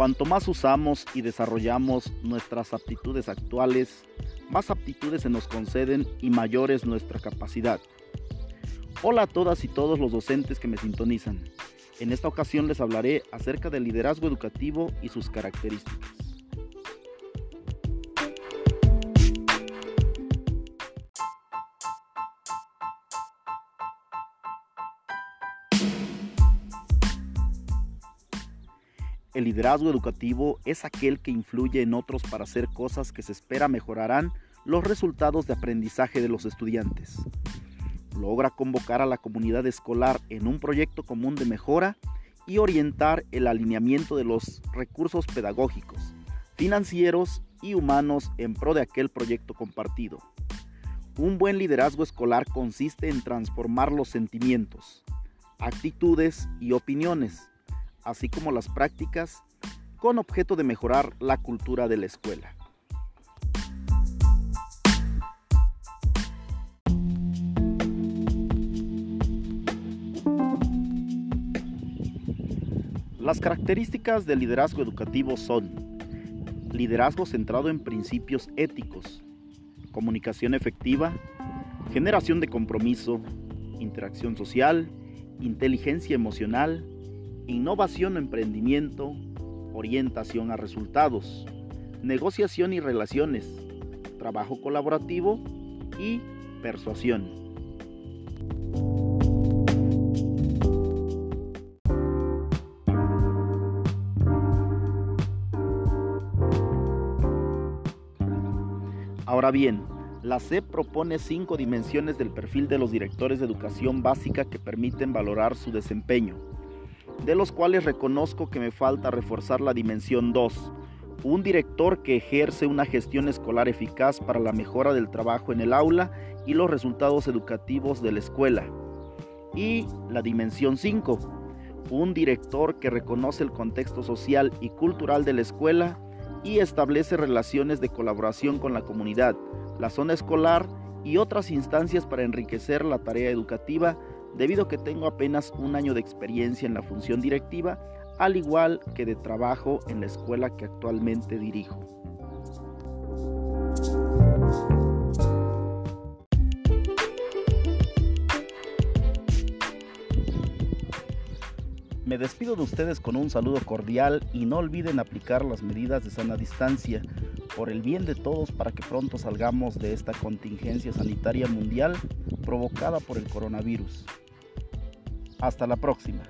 Cuanto más usamos y desarrollamos nuestras aptitudes actuales, más aptitudes se nos conceden y mayor es nuestra capacidad. Hola a todas y todos los docentes que me sintonizan. En esta ocasión les hablaré acerca del liderazgo educativo y sus características. El liderazgo educativo es aquel que influye en otros para hacer cosas que se espera mejorarán los resultados de aprendizaje de los estudiantes. Logra convocar a la comunidad escolar en un proyecto común de mejora y orientar el alineamiento de los recursos pedagógicos, financieros y humanos en pro de aquel proyecto compartido. Un buen liderazgo escolar consiste en transformar los sentimientos, actitudes y opiniones así como las prácticas, con objeto de mejorar la cultura de la escuela. Las características del liderazgo educativo son liderazgo centrado en principios éticos, comunicación efectiva, generación de compromiso, interacción social, inteligencia emocional, innovación emprendimiento, orientación a resultados, negociación y relaciones, trabajo colaborativo y persuasión. Ahora bien, la CEP propone cinco dimensiones del perfil de los directores de educación básica que permiten valorar su desempeño de los cuales reconozco que me falta reforzar la dimensión 2, un director que ejerce una gestión escolar eficaz para la mejora del trabajo en el aula y los resultados educativos de la escuela. Y la dimensión 5, un director que reconoce el contexto social y cultural de la escuela y establece relaciones de colaboración con la comunidad, la zona escolar y otras instancias para enriquecer la tarea educativa debido a que tengo apenas un año de experiencia en la función directiva, al igual que de trabajo en la escuela que actualmente dirijo. Me despido de ustedes con un saludo cordial y no olviden aplicar las medidas de sana distancia por el bien de todos para que pronto salgamos de esta contingencia sanitaria mundial provocada por el coronavirus. Hasta la próxima.